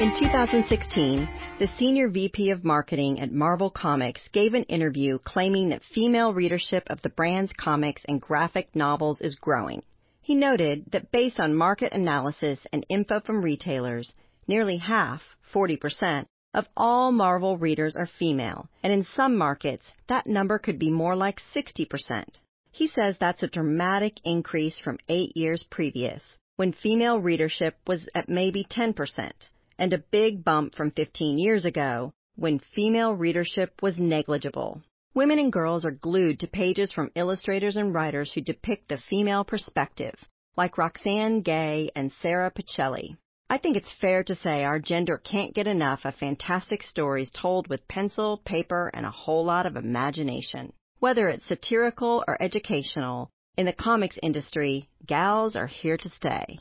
In 2016, the senior VP of marketing at Marvel Comics gave an interview claiming that female readership of the brand's comics and graphic novels is growing. He noted that based on market analysis and info from retailers, nearly half, 40%, of all Marvel readers are female, and in some markets, that number could be more like 60%. He says that's a dramatic increase from eight years previous, when female readership was at maybe 10%, and a big bump from 15 years ago, when female readership was negligible. Women and girls are glued to pages from illustrators and writers who depict the female perspective, like Roxane Gay and Sara Pichelli. I think it's fair to say our gender can't get enough of fantastic stories told with pencil, paper, and a whole lot of imagination. Whether it's satirical or educational, in the comics industry, gals are here to stay.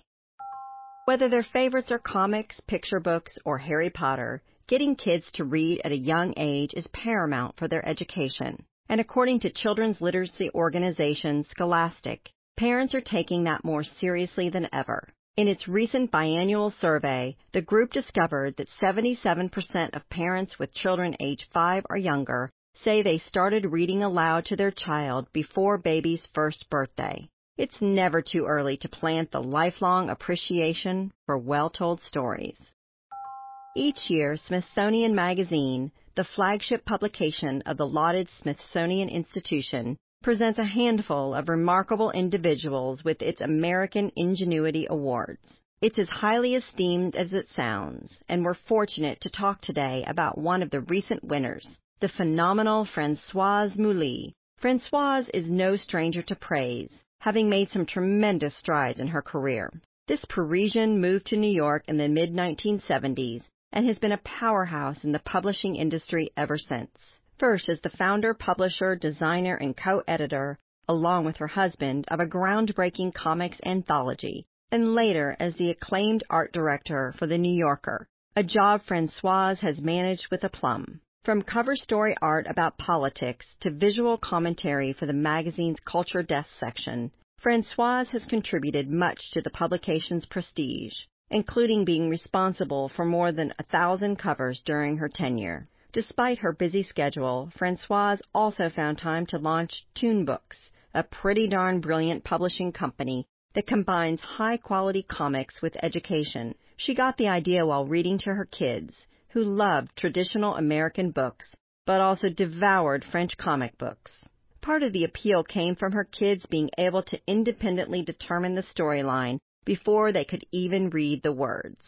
Whether their favorites are comics, picture books, or Harry Potter, Getting kids to read at a young age is paramount for their education, and according to children's literacy organization Scholastic, parents are taking that more seriously than ever. In its recent biannual survey, the group discovered that 77% of parents with children age 5 or younger say they started reading aloud to their child before baby's first birthday. It's never too early to plant the lifelong appreciation for well told stories. Each year, Smithsonian Magazine, the flagship publication of the lauded Smithsonian Institution, presents a handful of remarkable individuals with its American Ingenuity Awards. It's as highly esteemed as it sounds, and we're fortunate to talk today about one of the recent winners, the phenomenal Françoise Mouly. Françoise is no stranger to praise, having made some tremendous strides in her career. This Parisian moved to New York in the mid 1970s and has been a powerhouse in the publishing industry ever since. First as the founder, publisher, designer, and co-editor, along with her husband, of a groundbreaking comics anthology, and later as the acclaimed art director for The New Yorker, a job Françoise has managed with aplomb. From cover story art about politics to visual commentary for the magazine's Culture Desk section, Françoise has contributed much to the publication's prestige including being responsible for more than a thousand covers during her tenure. Despite her busy schedule, Françoise also found time to launch Toon Books, a pretty darn brilliant publishing company that combines high quality comics with education. She got the idea while reading to her kids, who loved traditional American books, but also devoured French comic books. Part of the appeal came from her kids being able to independently determine the storyline before they could even read the words.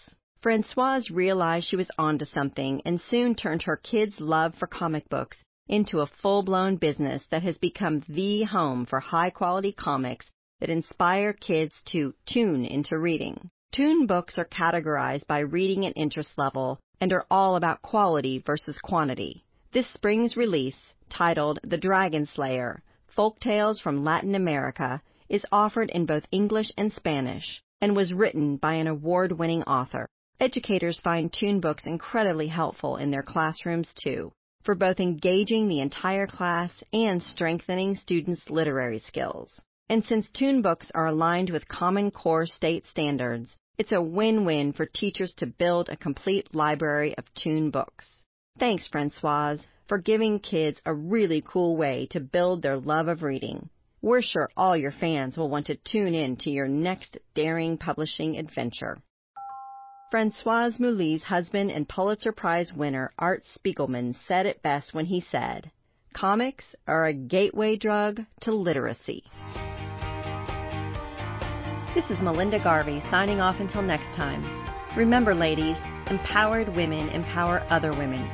Françoise realized she was onto something and soon turned her kids' love for comic books into a full-blown business that has become the home for high-quality comics that inspire kids to tune into reading. Toon Books are categorized by reading and interest level and are all about quality versus quantity. This spring's release, titled The Dragon Slayer: Folk Tales from Latin America, is offered in both English and Spanish and was written by an award-winning author. Educators find Toon Books incredibly helpful in their classrooms too, for both engaging the entire class and strengthening students' literary skills. And since Toon Books are aligned with Common Core state standards, it's a win-win for teachers to build a complete library of Toon Books. Thanks, Françoise, for giving kids a really cool way to build their love of reading. We're sure all your fans will want to tune in to your next daring publishing adventure. Françoise Mouly's husband and Pulitzer Prize winner Art Spiegelman said it best when he said, Comics are a gateway drug to literacy. This is Melinda Garvey signing off until next time. Remember, ladies, empowered women empower other women.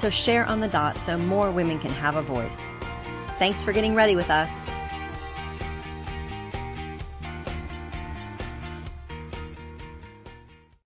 So share on the dot so more women can have a voice. Thanks for getting ready with us.